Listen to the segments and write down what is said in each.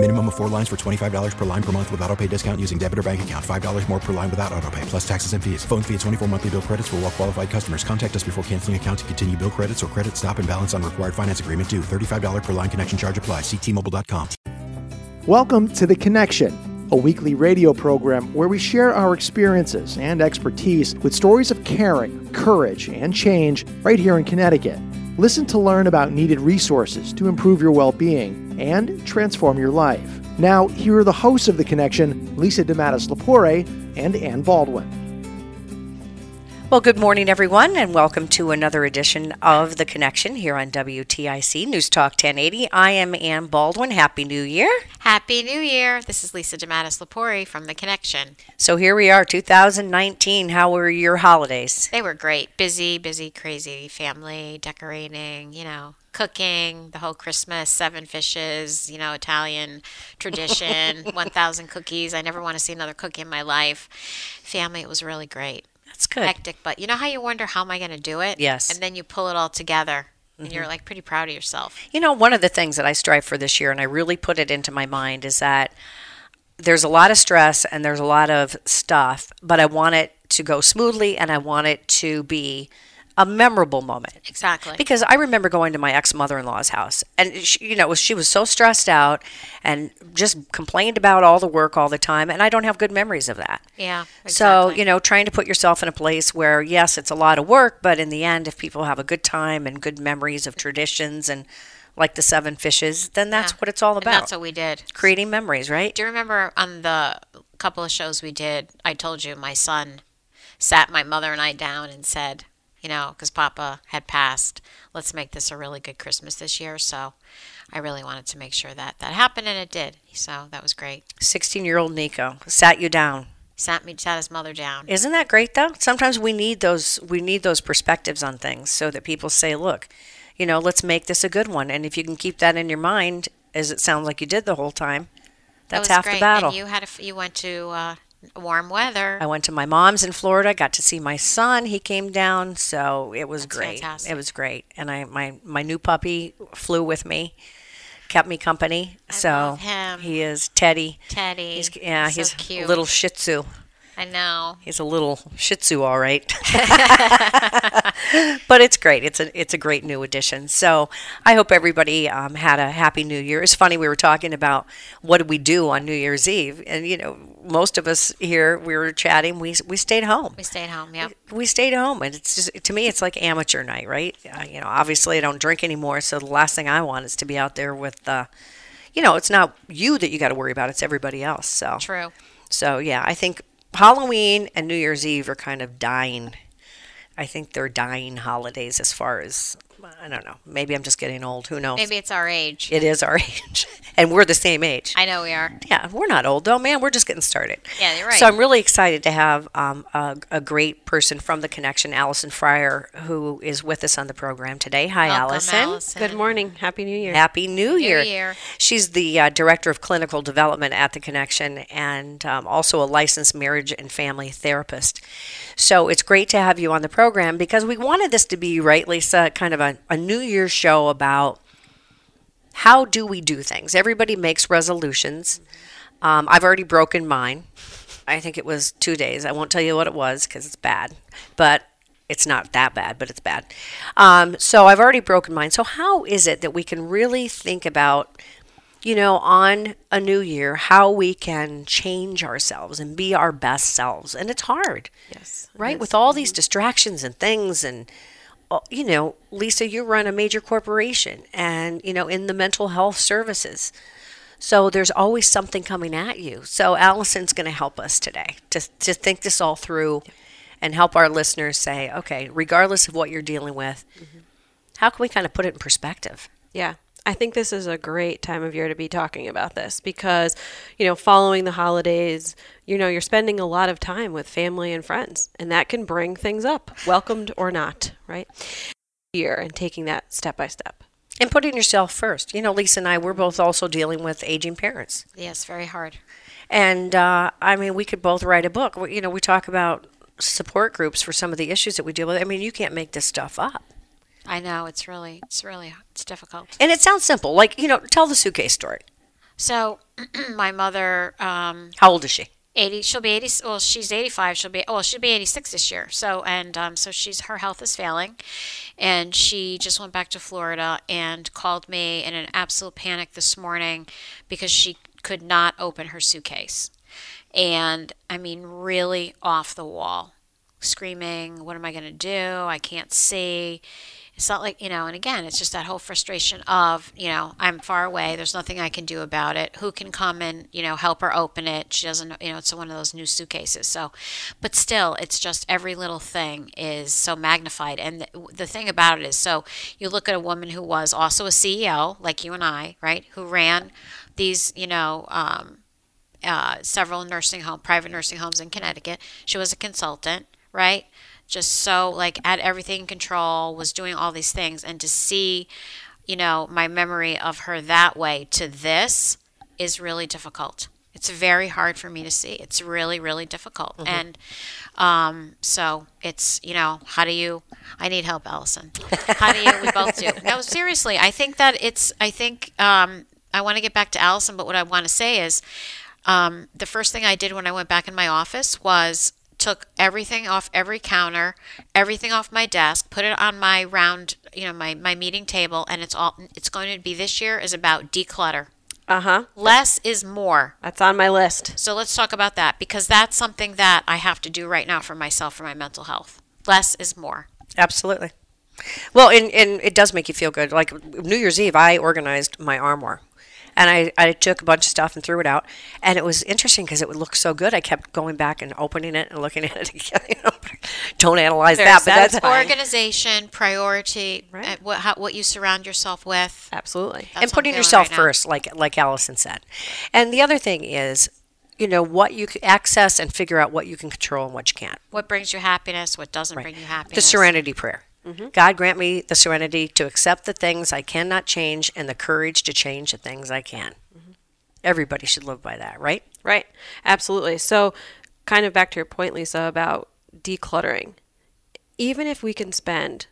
Minimum of four lines for $25 per line per month with auto pay discount using debit or bank account. $5 more per line without auto pay, plus taxes and fees. Phone fee at 24 monthly bill credits for all well qualified customers. Contact us before canceling account to continue bill credits or credit stop and balance on required finance agreement due. $35 per line connection charge apply. Ctmobile.com. Welcome to The Connection, a weekly radio program where we share our experiences and expertise with stories of caring, courage, and change right here in Connecticut. Listen to learn about needed resources to improve your well being and transform your life. Now, here are the hosts of The Connection Lisa DeMatteis Lepore and Ann Baldwin. Well, good morning, everyone, and welcome to another edition of The Connection here on WTIC News Talk 1080. I am Ann Baldwin. Happy New Year. Happy New Year. This is Lisa DeMatteis Lepore from The Connection. So here we are, 2019. How were your holidays? They were great. Busy, busy, crazy. Family, decorating, you know, cooking, the whole Christmas, seven fishes, you know, Italian tradition, 1,000 cookies. I never want to see another cookie in my life. Family, it was really great. That's good. Hectic, but you know how you wonder, how am I going to do it? Yes. And then you pull it all together. And Mm-hmm. you're like pretty proud of yourself. You know, one of the things that I strive for this year, and I really put it into my mind, is that there's a lot of stress and there's a lot of stuff, but I want it to go smoothly and I want it to be a memorable moment. Exactly. Because I remember going to my ex mother in law's house, and she, you know, she was so stressed out and just complained about all the work all the time, and I don't have good memories of that. yeah. So, you know, trying to put yourself in a place where, yes, it's a lot of work, but in the end, if people have a good time and good memories of traditions and like the seven fishes, then that's Yeah. what it's all And about. that's what we did. Creating memories, right? Do you remember on the couple of shows we did, I told you my son sat my mother and I down and said, you know, because Papa had passed, let's make this a really good Christmas this year. So I really wanted to make sure that that happened, and it did. So that was great. 16 year old Nico sat you down. Sat me, sat his mother down. Isn't that great though? Sometimes we need those we need those perspectives on things so that people say, look, you know, let's make this a good one. And if you can keep that in your mind, as it sounds like you did the whole time, that's half great. the battle. And you had a, you went to uh, warm weather. I went to my mom's in Florida, got to see my son. He came down, so it was That's great. fantastic. It was great. And I my my new puppy flew with me, kept me company. I so he is Teddy. Teddy. He's yeah, so he's cute. a little Shih Tzu. I know. He's a little Shih Tzu, all right. but it's great. It's a it's a great new addition. So I hope everybody um, had a happy New Year. It's funny we were talking about what did we do on New Year's Eve, and you know most of us here we were chatting. We we stayed home. We stayed home. Yep. We stayed home, and it's just to me it's like amateur night, right? Uh, you know, obviously I don't drink anymore, so the last thing I want is to be out there with. Uh, you know, it's not you that you got to worry about; it's everybody else. So True. so yeah, I think Halloween and New Year's Eve are kind of dying. I think they're dying holidays as far as I don't know. Maybe I'm just getting old. Who knows? Maybe it's our age. it is our age, and we're the same age. I know we are. Yeah, we're not old though, man. We're just getting started. Yeah, you're right. So I'm really excited to have um, a, a great person from the connection, Allison Fryer, who is with us on the program today. Hi, Welcome, Allison. Allison. Good morning. Happy New Year. Happy New Year. Year. She's the uh, Director of Clinical Development at the Connection and um, also a licensed marriage and family therapist. So it's great to have you on the program because we wanted this to be, right, Lisa, kind of a, a New Year's show about how do we do things. Everybody makes resolutions. Um, I've already broken mine. I think it was two days. I won't tell you what it was because it's bad, but it's not that bad, but it's bad. Um, so I've already broken mine. So how is it that we can really think about, you know, on a new year, how we can change ourselves and be our best selves? And it's hard, Yes. right? With all these distractions and things and Uh, you know, Lisa, you run a major corporation and, you know, in the mental health services. So there's always something coming at you. So Allison's going to help us today to, to think this all through and help our listeners say, okay, regardless of what you're dealing with, mm-hmm. how can we kind of put it in perspective? Yeah. I think this is a great time of year to be talking about this because, you know, following the holidays, you know, you're spending a lot of time with family and friends, and that can bring things up, welcomed or not, right? Year and taking that step by step. And putting yourself first. You know, Lisa and I, we're both also dealing with aging parents. Yes, very hard. And uh, I mean, we could both write a book. You know, we talk about support groups for some of the issues that we deal with. I mean, you can't make this stuff up. I know it's really it's really it's difficult. And it sounds simple. Like, you know, tell the suitcase story. So, my mother, um, How old is she? 80, she'll be 80, well, she's 85, she'll be, oh, she'll be 86 this year. So, and, um, so she's, her health is failing. And she just went back to Florida and called me in an absolute panic this morning because she could not open her suitcase. And, I mean, really off the wall, screaming, what am I going to do? I can't see. It's not like, you know, and again, it's just that whole frustration of, you know, I'm far away. There's nothing I can do about it. Who can come and, you know, help her open it? She doesn't, you know, it's one of those new suitcases. So, but still, it's just every little thing is so magnified. And the, the thing about it is, so you look at a woman who was also a CEO, like you and I, right, who ran these, you know, um, uh, several nursing home, private nursing homes in Connecticut. She was a consultant, right? Just so like had everything in control, was doing all these things, and to see, you know, my memory of her that way to this is really difficult. It's very hard for me to see. It's really, really difficult, and um, so it's you know, how do you? I need help, Allison. How do you? We both do. No, seriously, I think that it's. I think um, I want to get back to Allison, but what I want to say is, um, the first thing I did when I went back in my office was took everything off every counter, everything off my desk, put it on my round, you know, my, my meeting table, and it's all it's going to be this year is about declutter. Uh huh. Less is more. That's on my list. So let's talk about that because that's something that I have to do right now for myself for my mental health. Less is more. Absolutely. Well, and, and it does make you feel good. Like New Year's Eve, I organized my armoire. And I, I took a bunch of stuff and threw it out. And it was interesting because it would look so good. I kept going back and opening it and looking at it again. You know, don't analyze that, but that that's Organization, priority, Right. uh, what how, what you surround yourself with. Absolutely. That's and putting yourself right first, like like Allison said. And the other thing is, you know, what you can access and figure out what you can control and what you can't. What brings you happiness? What doesn't bring you happiness? The serenity prayer. Mm-hmm. God grant me the serenity to accept the things I cannot change and the courage to change the things I can. Mm-hmm. Everybody should live by that, right? Right. Absolutely. So, kind of back to your point, Lisa, about decluttering. Even if we can spend,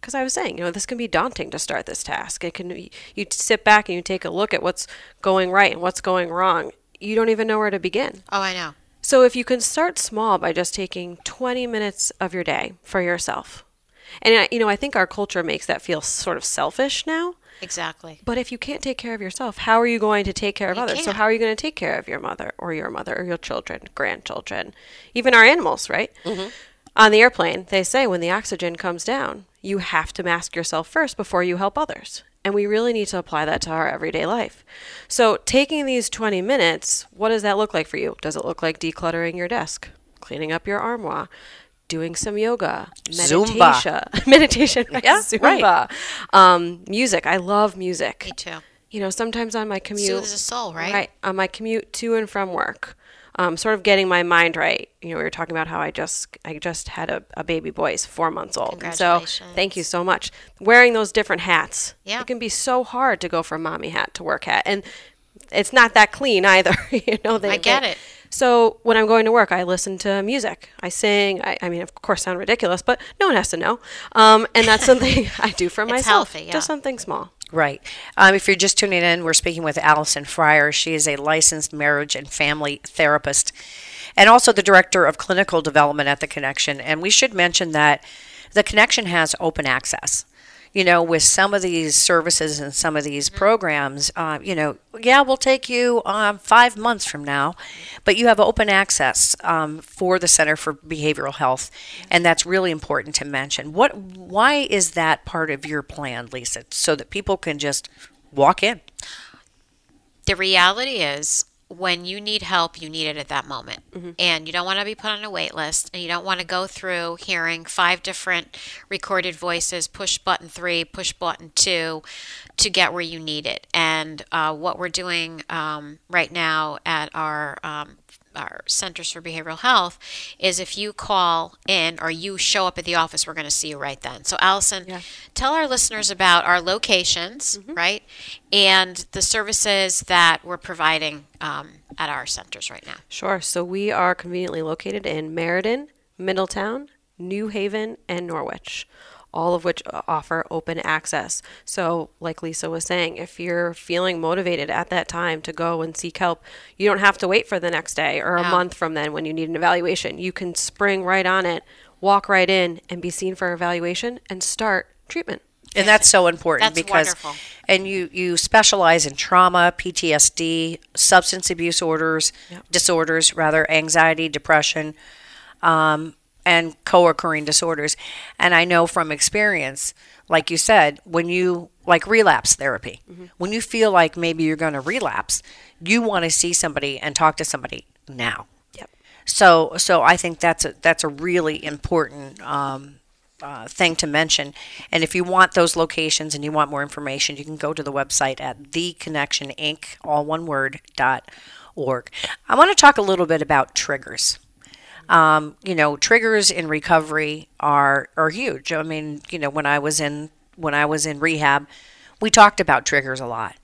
because I was saying, you know, this can be daunting to start this task. It can, you sit back and you take a look at what's going right and what's going wrong. You don't even know where to begin. Oh, I know. So, if you can start small by just taking 20 minutes of your day for yourself, and, I- you know, I think our culture makes that feel sort of selfish now. Exactly. But if you can't take care of yourself, how are you going to take care of You others? So can't. how are you going to take care of your mother or your mother or your children, grandchildren, even our animals, right? Mm-hmm. On the airplane, they say when the oxygen comes down, you have to mask yourself first before you help others. And we really need to apply that to our everyday life. So, taking these 20 minutes, what does that look like for you? Does it look like decluttering your desk, cleaning up your armoire, doing some yoga, meditation, Zumba. meditation, right? Yeah, Zumba, right. um, music. I love music Me too. you know, sometimes on my commute, Soothes the soul, right? Right, on my commute to and from work, um, sort of getting my mind right. You know, we were talking about how I just, I just had a, a baby boy, he's four months old. So, thank you so much. Wearing those different hats, Yeah. it can be so hard to go from mommy hat to work hat, and it's not that clean either. you know, they, I get they- it. So when I'm going to work, I listen to music. I sing. I, I mean, of course, sound ridiculous, but no one has to know. Um, and that's something I do for myself. healthy, yeah. Just something small. Right. Um, if you're just tuning in, we're speaking with Allison Fryer. She is a licensed marriage and family therapist and also the director of clinical development at The Connection. And we should mention that The Connection has open access. You know, with some of these services and some of these programs, uh, you know, yeah, we'll take you um, five months from now, but you have open access um, for the Center for Behavioral Health, and that's really important to mention. What? Why is that part of your plan, Lisa? So that people can just walk in. the reality is when you need help, you need it at that moment. And you don't want to be put on a wait list and you don't want to go through hearing five different recorded voices, push button three, push button two to get where you need it. And uh, what we're doing um, right now at our um, our Centers for Behavioral Health is if you call in or you show up at the office, we're going to see you right then. So, Allison, tell our listeners about our locations, right, and the services that we're providing um, at our centers right now. Sure. So we are conveniently located in Meriden, Middletown, New Haven, and Norwich, all of which offer open access. So, like Lisa was saying, if you're feeling motivated at that time to go and seek help, you don't have to wait for the next day or a No. month from then when you need an evaluation. You can spring right on it, walk right in, and be seen for evaluation and start treatment. And that's so important That's because wonderful. and you you specialize in trauma, PTSD, substance abuse orders, disorders, rather anxiety, depression, um, and co-occurring disorders. And I know from experience, like you said, when you like relapse therapy, when you feel like maybe you're going to relapse, you want to see somebody and talk to somebody now. Yep. So so I think that's a that's a really important um, uh, thing to mention. And if you want those locations and you want more information, you can go to the website at the Connection Inc. all one word dot org. I want to talk a little bit about triggers. Um, you know, triggers in recovery are are huge. I mean, you know, when I was in when I was in rehab, we talked about triggers a lot.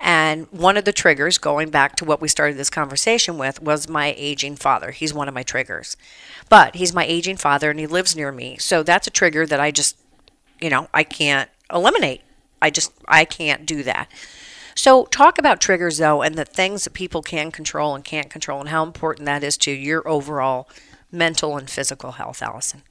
And one of the triggers, going back to what we started this conversation with, was my aging father. He's one of my triggers. But he's my aging father and he lives near me. So that's a trigger that I just, you know, I can't eliminate. I just, I can't do that. So, talk about triggers though, and the things that people can control and can't control, and how important that is to your overall mental and physical health, Allison.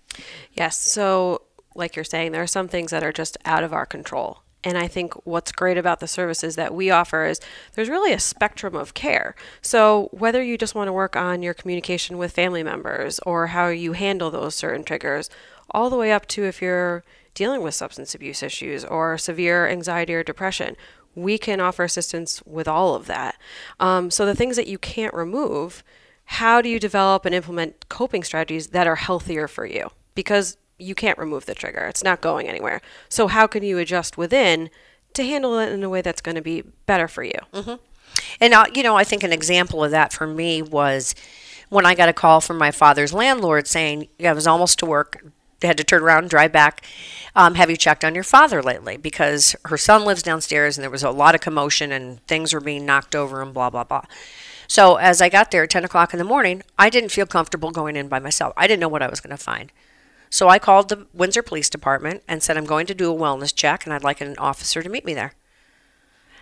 Yes. So, like you're saying, there are some things that are just out of our control. And I think what's great about the services that we offer is there's really a spectrum of care. So, whether you just want to work on your communication with family members or how you handle those certain triggers, all the way up to if you're dealing with substance abuse issues or severe anxiety or depression, we can offer assistance with all of that. Um, so, the things that you can't remove, how do you develop and implement coping strategies that are healthier for you? Because you can't remove the trigger, it's not going anywhere. So, how can you adjust within to handle it in a way that's going to be better for you? And uh, you know, I think an example of that for me was when I got a call from my father's landlord saying I was almost to work, had to turn around and drive back. Um, have you checked on your father lately? Because her son lives downstairs, and there was a lot of commotion and things were being knocked over and blah blah blah. So as I got there at ten o'clock in the morning, I didn't feel comfortable going in by myself. I didn't know what I was going to find. So I called the Windsor Police Department and said I'm going to do a wellness check, and I'd like an officer to meet me there.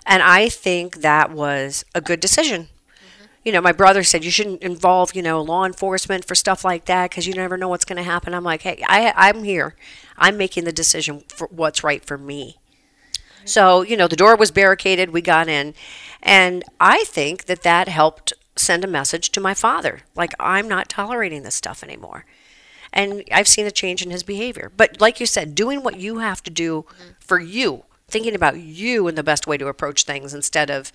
And I think that was a good decision. Mm-hmm. You know, my brother said you shouldn't involve, you know, law enforcement for stuff like that because you never know what's going to happen. I'm like, hey, I, I'm here. I'm making the decision for what's right for me. So, you know, the door was barricaded. We got in. And I think that that helped send a message to my father like, I'm not tolerating this stuff anymore. And I've seen a change in his behavior. But like you said, doing what you have to do for you, thinking about you and the best way to approach things instead of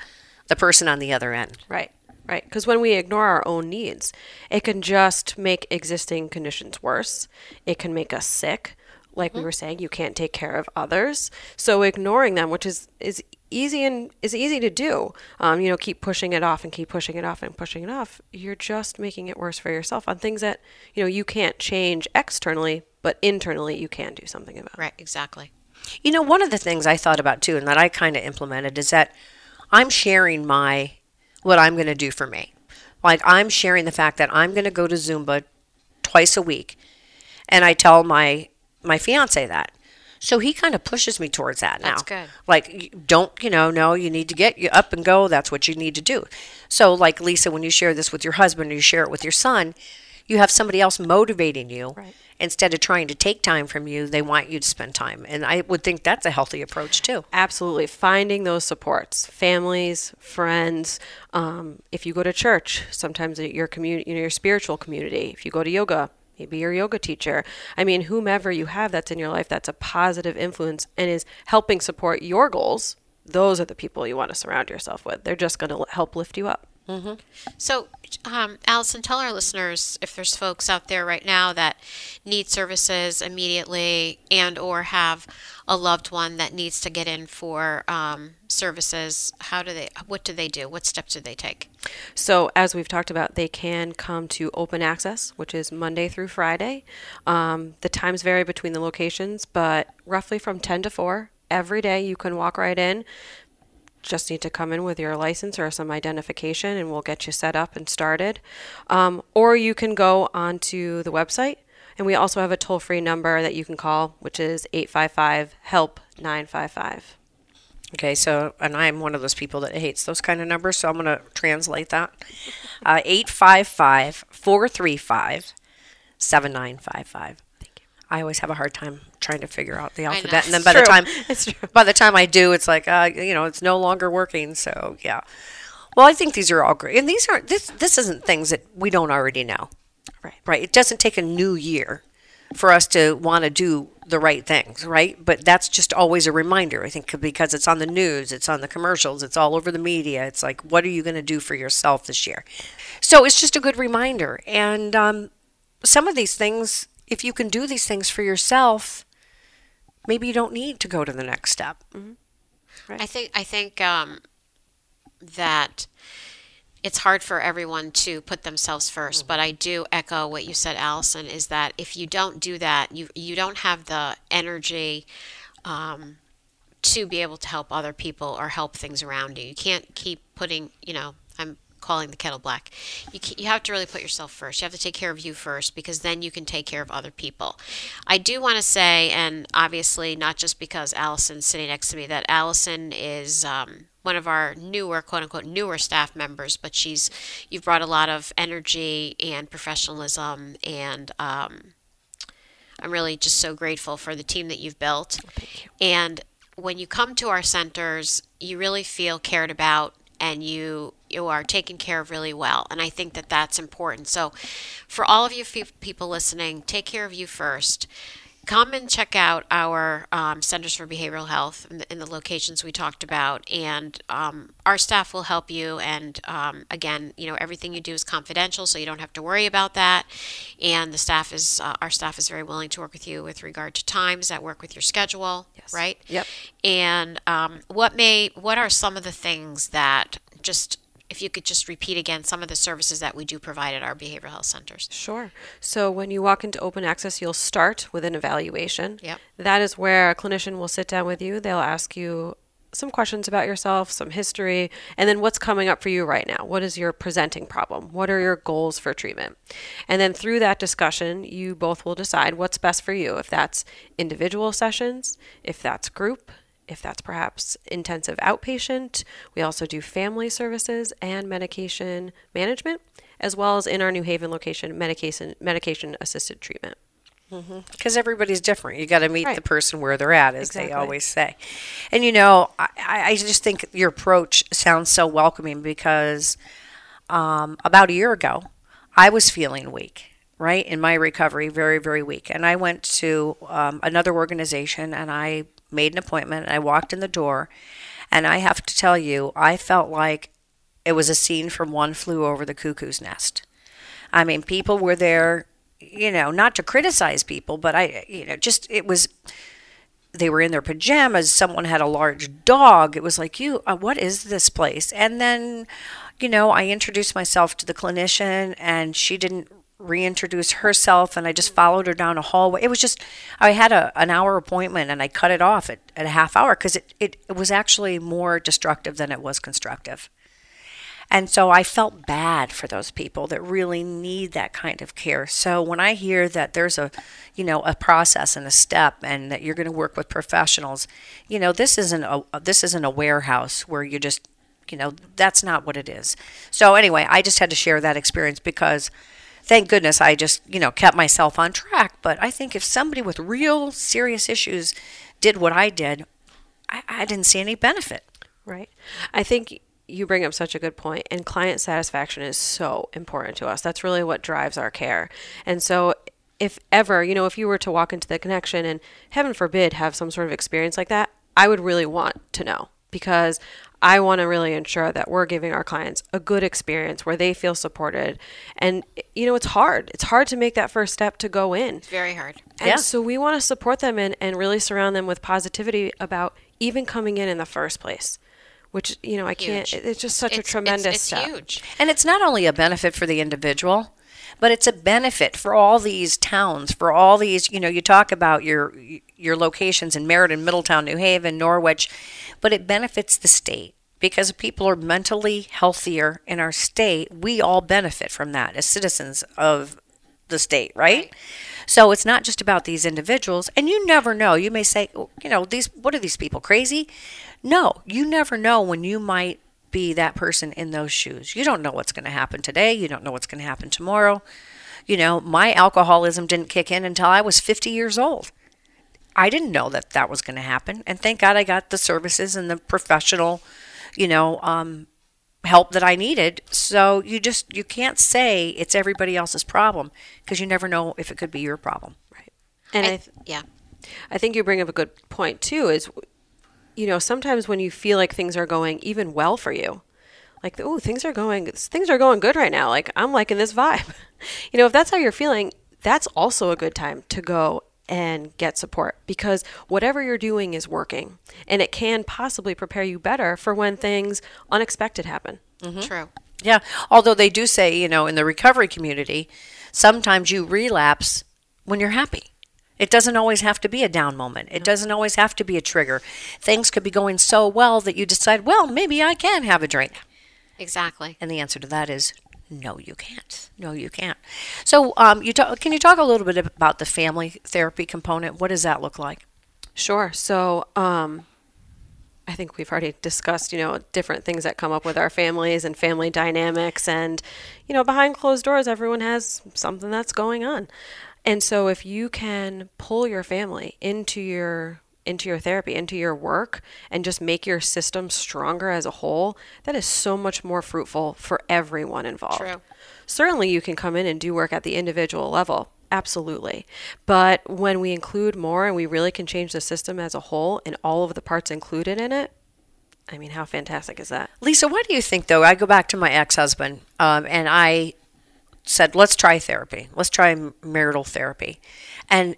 the person on the other end. Right, right. Because when we ignore our own needs, it can just make existing conditions worse. It can make us sick. Like we were saying, you can't take care of others. So ignoring them, which is is easy and is easy to do. Um, you know, keep pushing it off and keep pushing it off and pushing it off. You're just making it worse for yourself on things that you know you can't change externally, but internally you can do something about. Right, exactly. You know, one of the things I thought about too, and that I kind of implemented, is that I'm sharing my what I'm going to do for me. Like I'm sharing the fact that I'm going to go to Zumba twice a week, and I tell my my fiance that. So he kind of pushes me towards that now. That's good. Like, you don't you know? No, you need to get you up and go. That's what you need to do. So, like Lisa, when you share this with your husband or you share it with your son, you have somebody else motivating you Right. instead of trying to take time from you. They want you to spend time, and I would think that's a healthy approach too. Absolutely. Finding those supports, families, friends. Um, if you go to church, sometimes your community, you know, your spiritual community. If you go to yoga, maybe your yoga teacher. I mean, whomever you have that's in your life that's a positive influence and is helping support your goals. Those are the people you want to surround yourself with. They're just going to help lift you up. So, um, Allison, tell our listeners if there's folks out there right now that need services immediately and or have a loved one that needs to get in for um, services. How do they? What do they do? What steps do they take? So, as we've talked about, they can come to open access, which is Monday through Friday. Um, the times vary between the locations, but roughly from 10 to 4 every day you can walk right in. Just need to come in with your license or some identification, and we'll get you set up and started. Um, or you can go onto the website, and we also have a toll free number that you can call, which is 855 HELP 955. Okay, so, and I'm one of those people that hates those kind of numbers, so I'm going to translate that. Uh, 855 435 7955. I always have a hard time trying to figure out the alphabet, and then by the time It's true. by the time I do, it's like uh, you know, it's no longer working. So yeah. Well, I think these are all great, and these aren't this. This isn't things that we don't already know, Right. right? It doesn't take a new year for us to want to do the right things, right? But that's just always a reminder. I think because it's on the news, it's on the commercials, it's all over the media. It's like, what are you going to do for yourself this year? So it's just a good reminder. And um, some of these things, if you can do these things for yourself, maybe you don't need to go to the next step. I think I think um, that it's hard for everyone to put themselves 1st but I do echo what you said, Allison. Is that if you don't do that, you you don't have the energy um, to be able to help other people or help things around you. You can't keep putting, you know, I'm calling the kettle black. You, you have to really put yourself first. You have to take care of you first because then you can take care of other people. I do want to say, and obviously not just because Allison's sitting next to me, that Allison is um, one of our newer, quote unquote, newer staff members, but she's, you've brought a lot of energy and professionalism and, um, I'm really just so grateful for the team that you've built. And when you come to our centers, you really feel cared about and you you are taken care of really well. And I think that that's important. So for all of you fe- people listening, take care of you first. Come and check out our um, Centers for Behavioral Health in the, in the locations we talked about, and um, our staff will help you. And um, again, you know everything you do is confidential, so you don't have to worry about that. And the staff is uh, our staff is very willing to work with you with regard to times that work with your schedule, right? Yep. And um, what may what are some of the things that just if you could just repeat again some of the services that we do provide at our behavioral health centers. Sure. So when you walk into open access, you'll start with an evaluation. Yep. That is where a clinician will sit down with you. They'll ask you some questions about yourself, some history, and then what's coming up for you right now. What is your presenting problem? What are your goals for treatment? And then through that discussion, you both will decide what's best for you. If that's individual sessions, if that's group, if that's perhaps intensive outpatient. We also do family services and medication management, as well as in our New Haven location, medication medication assisted treatment. because everybody's different. You got to meet Right. the person where they're at, as Exactly. they always say. And you know, I, I just think your approach sounds so welcoming because um, about a year ago, I was feeling weak, right, in my recovery, very, very weak. And I went to um, another organization and I made an appointment and I walked in the door. And I have to tell you, I felt like it was a scene from One Flew Over the Cuckoo's Nest. I mean, people were there, you know, not to criticize people, but I, you know, just it was. They were in their pajamas. Someone had a large dog. It was like, you, uh, what is this place? And then, you know, I introduced myself to the clinician, and she didn't reintroduce herself, and I just followed her down a hallway. It was just, I had a an hour appointment, and I cut it off at, at a half hour because it, it, it was actually more destructive than it was constructive. And so I felt bad for those people that really need that kind of care. So when I hear that there's a, you know, a process and a step and that you're going to work with professionals, you know, this isn't a this isn't a warehouse where you just, you know, that's not what it is. So anyway, I just had to share that experience because thank goodness I just, you know, kept myself on track, but I think if somebody with real serious issues did what I did, I, I didn't see any benefit. Right. I think you bring up such a good point, and client satisfaction is so important to us. That's really what drives our care. And so, if ever, you know, if you were to walk into the connection and heaven forbid have some sort of experience like that, I would really want to know because I want to really ensure that we're giving our clients a good experience where they feel supported. And, you know, it's hard. It's hard to make that first step to go in. It's very hard. And Yeah. so we want to support them and, and really surround them with positivity about even coming in in the first place, which, you know, I can't, Huge. it's just such a tremendous it's, step. It's huge. And it's not only a benefit for the individual, but it's a benefit for all these towns, for all these, you know, you talk about your your locations in Meriden, Middletown, New Haven, Norwich, but it benefits the state because if people are mentally healthier in our state, we all benefit from that as citizens of the state, right? So it's not just about these individuals, and you never know. You may say, "Oh, you know, these what are these people crazy? No, you never know when you might be that person in those shoes. You don't know what's going to happen today. You don't know what's going to happen tomorrow. You know, my alcoholism didn't kick in until I was 50 years old. I didn't know that that was going to happen, and thank God I got the services and the professional, you know, um, help that I needed. So you just you can't say it's everybody else's problem because you never know if it could be your problem. Right. And I, I- th- yeah. I think you bring up a good point too is you know sometimes when you feel like things are going even well for you like oh things are going things are going good right now like I'm liking this vibe you know if that's how you're feeling that's also a good time to go and get support because whatever you're doing is working and it can possibly prepare you better for when things unexpected happen mm-hmm. True. Yeah, although they do say, you know, in the recovery community, sometimes you relapse when you're happy. It doesn't always have to be a down moment. It doesn't always have to be a trigger. Things could be going so well that you decide, well, maybe I can have a drink. Exactly. And the answer to that is no, you can't. No, you can't. So, um, you talk, can you talk a little bit about the family therapy component? What does that look like? Sure. So, um, I think we've already discussed, you know, different things that come up with our families and family dynamics. And, you know, behind closed doors, everyone has something that's going on. And so if you can pull your family into your into your therapy, into your work, and just make your system stronger as a whole, that is so much more fruitful for everyone involved. True. Certainly, you can come in and do work at the individual level. Absolutely. But when we include more and we really can change the system as a whole and all of the parts included in it, I mean, how fantastic is that? Lisa, why do you think, though? I go back to my ex husband um, and I said, let's try therapy. Let's try marital therapy. And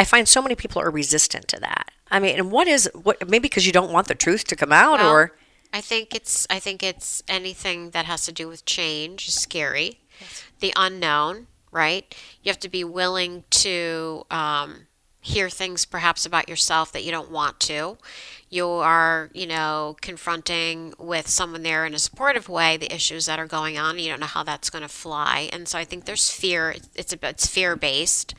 I find so many people are resistant to that. I mean, and what is, what, maybe because you don't want the truth to come out Well, or. I think it's I think it's anything that has to do with change is scary. The unknown, right? You have to be willing to um, hear things perhaps about yourself that you don't want to. You are, you know, confronting with someone there in a supportive way the issues that are going on. You don't know how that's going to fly, and so I think there's fear. It's it's, a, it's fear based.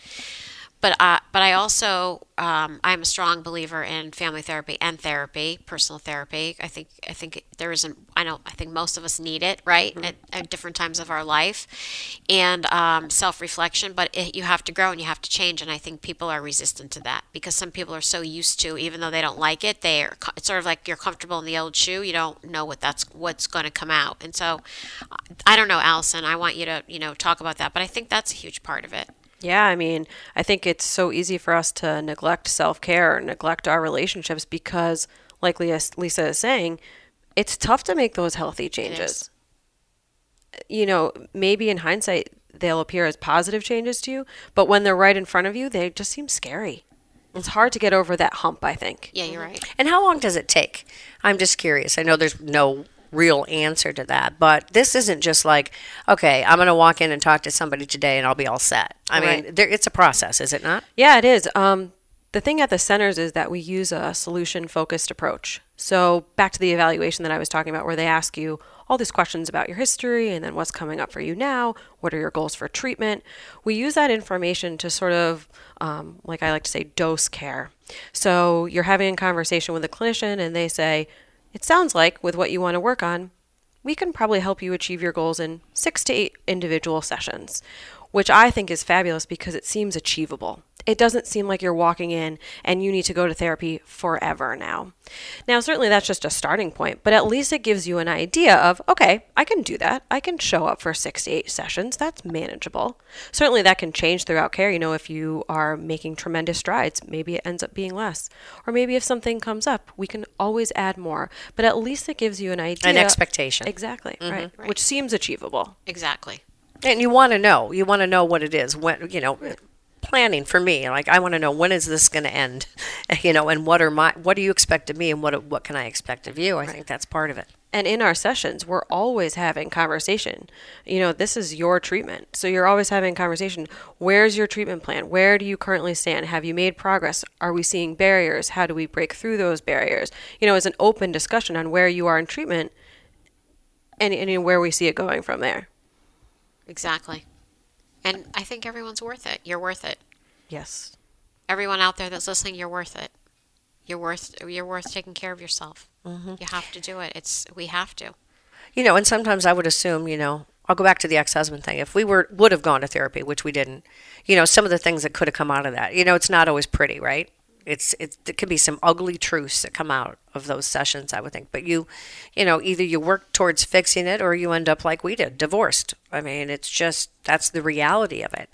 But uh, but I also um, I'm a strong believer in family therapy and therapy, personal therapy. I think I think there isn't. I know I think most of us need it, right, at, at different times of our life, and um, self reflection. But it, you have to grow and you have to change, and I think people are resistant to that because some people are so used to, even though they don't like it, they are. It's sort of like you're comfortable in the old shoe. You don't know what that's what's going to come out, and so I don't know, Allison. I want you to you know talk about that, but I think that's a huge part of it. Yeah, I mean, I think it's so easy for us to neglect self care, neglect our relationships because, like Lisa Lisa is saying, it's tough to make those healthy changes. You know, maybe in hindsight, they'll appear as positive changes to you, but when they're right in front of you, they just seem scary. It's mm-hmm. hard to get over that hump, I think. Yeah, you're right. And how long does it take? I'm just curious. I know there's no real answer to that, but this isn't just like, okay, I'm going to walk in and talk to somebody today and I'll be all set. I mean, there, it's a process, is it not? Yeah, it is. Um, the thing at the centers is that we use a solution focused approach. So, back to the evaluation that I was talking about, where they ask you all these questions about your history and then what's coming up for you now, what are your goals for treatment. We use that information to sort of, um, like I like to say, dose care. So, you're having a conversation with a clinician and they say, It sounds like with what you want to work on, we can probably help you achieve your goals in six to eight individual sessions. Which I think is fabulous because it seems achievable. It doesn't seem like you're walking in and you need to go to therapy forever now. Now, certainly that's just a starting point, but at least it gives you an idea of, okay, I can do that. I can show up for six to eight sessions. That's manageable. Certainly that can change throughout care. You know, if you are making tremendous strides, maybe it ends up being less. Or maybe if something comes up, we can always add more. But at least it gives you an idea. An expectation. Exactly, mm-hmm. right. Which seems achievable. Exactly. And you want to know. You want to know what it is. When you know, planning for me. Like I want to know when is this going to end, you know, and what are my what do you expect of me, and what what can I expect of you? I think that's part of it. And in our sessions, we're always having conversation. You know, this is your treatment. So you're always having conversation. Where's your treatment plan? Where do you currently stand? Have you made progress? Are we seeing barriers? How do we break through those barriers? You know, it's an open discussion on where you are in treatment and, and where we see it going from there. Exactly. And I think everyone's worth it. You're worth it. Yes. Everyone out there that's listening, you're worth it. You're worth you're worth taking care of yourself. Mm-hmm. You have to do it. It's we have to. You know, and sometimes I would assume, you know, I'll go back to the ex-husband thing. If we were would have gone to therapy, which we didn't, you know, some of the things that could have come out of that. You know, it's not always pretty, right? It's it's it could be some ugly truths that come out of those sessions, I would think. But you, you know, either you work towards fixing it or you end up like we did, divorced. I mean, it's just that's the reality of it.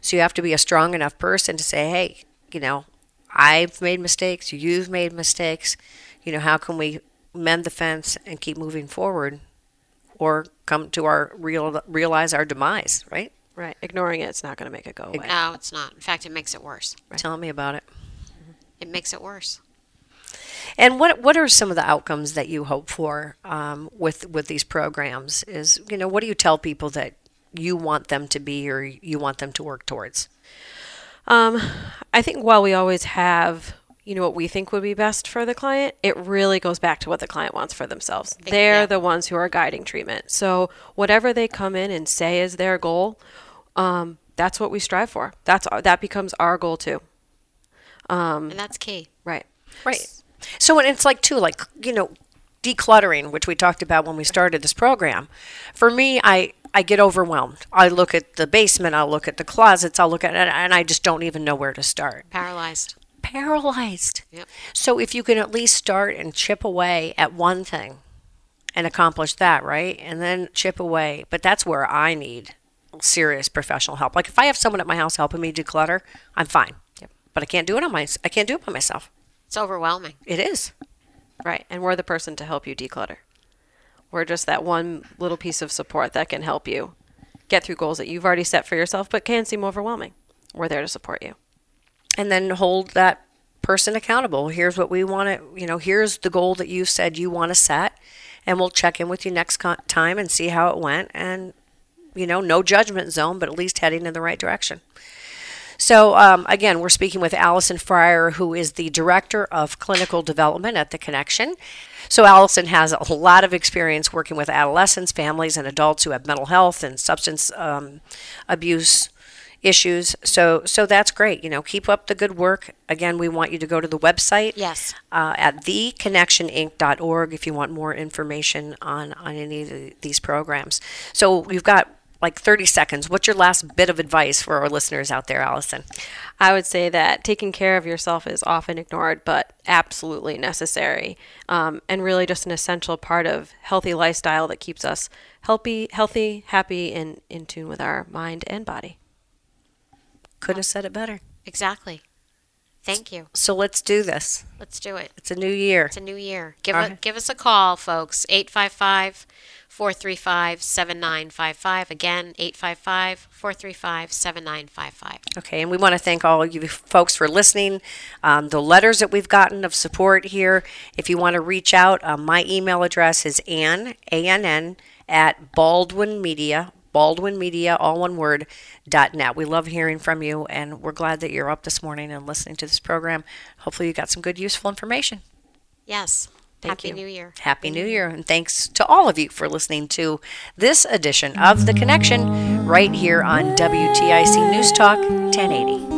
So you have to be a strong enough person to say, hey, you know, I've made mistakes, you've made mistakes. You know, how can we mend the fence and keep moving forward, or come to our real realize our demise, right? Right. Ignoring it, it's not going to make it go away. No, it's not. In fact, it makes it worse. Tell me about it. It makes it worse. And what what are some of the outcomes that you hope for um, with with these programs? Is you know what do you tell people that you want them to be or you want them to work towards? Um, I think while we always have, you know, what we think would be best for the client, it really goes back to what the client wants for themselves. They're yeah. the ones who are guiding treatment. So whatever they come in and say is their goal, um, that's what we strive for. That's that becomes our goal too. Um, and that's key. Right. Right. So and it's like too like you know decluttering, which we talked about when we started this program. For me, I I get overwhelmed. I look at the basement, I'll look at the closets, I'll look at it, and I just don't even know where to start. Paralyzed. Paralyzed. Yep. So if you can at least start and chip away at one thing and accomplish that, right? And then chip away. But that's where I need serious professional help. Like if I have someone at my house helping me declutter, I'm fine. But I can't do it on my I can't do it by myself. It's overwhelming. It is. Right. And we're the person to help you declutter. We're just that one little piece of support that can help you get through goals that you've already set for yourself but can seem overwhelming. We're there to support you. and then hold that person accountable. Here's what we want to, you know, here's the goal that you said you want to set, and we'll check in with you next time and see how it went. And, you know, no judgment zone, but at least heading in the right direction. So, um, again, we're speaking with Allison Fryer, who is the Director of Clinical Development at The Connection. So, Allison has a lot of experience working with adolescents, families, and adults who have mental health and substance um, abuse issues. So, so that's great. You know, keep up the good work. Again, we want you to go to the website Yes. uh, at theconnectioninc.org if you want more information on, on any of the, these programs. So we've got like 30 seconds. What's your last bit of advice for our listeners out there, Allison? I would say that taking care of yourself is often ignored, but absolutely necessary, um, and really just an essential part of healthy lifestyle that keeps us healthy, healthy, happy, and in tune with our mind and body. Couldn't have said it better. Exactly. Thank you. So let's do this. Let's do it. It's a new year. It's a new year. Give, a, right. give us a call, folks. 855 435 7955. Again, 855 435 7955. Okay, and we want to thank all of you folks for listening. Um, the letters that we've gotten of support here, if you want to reach out, uh, my email address is ann, A-N-N, at Baldwin Media, Baldwin Media, all one word, dot net. We love hearing from you, and we're glad that you're up this morning and listening to this program. Hopefully you got some good, useful information. Yes. Thank Happy you. New Year. Happy New Year, and thanks to all of you for listening to this edition of The Connection right here on WTIC News Talk 1080.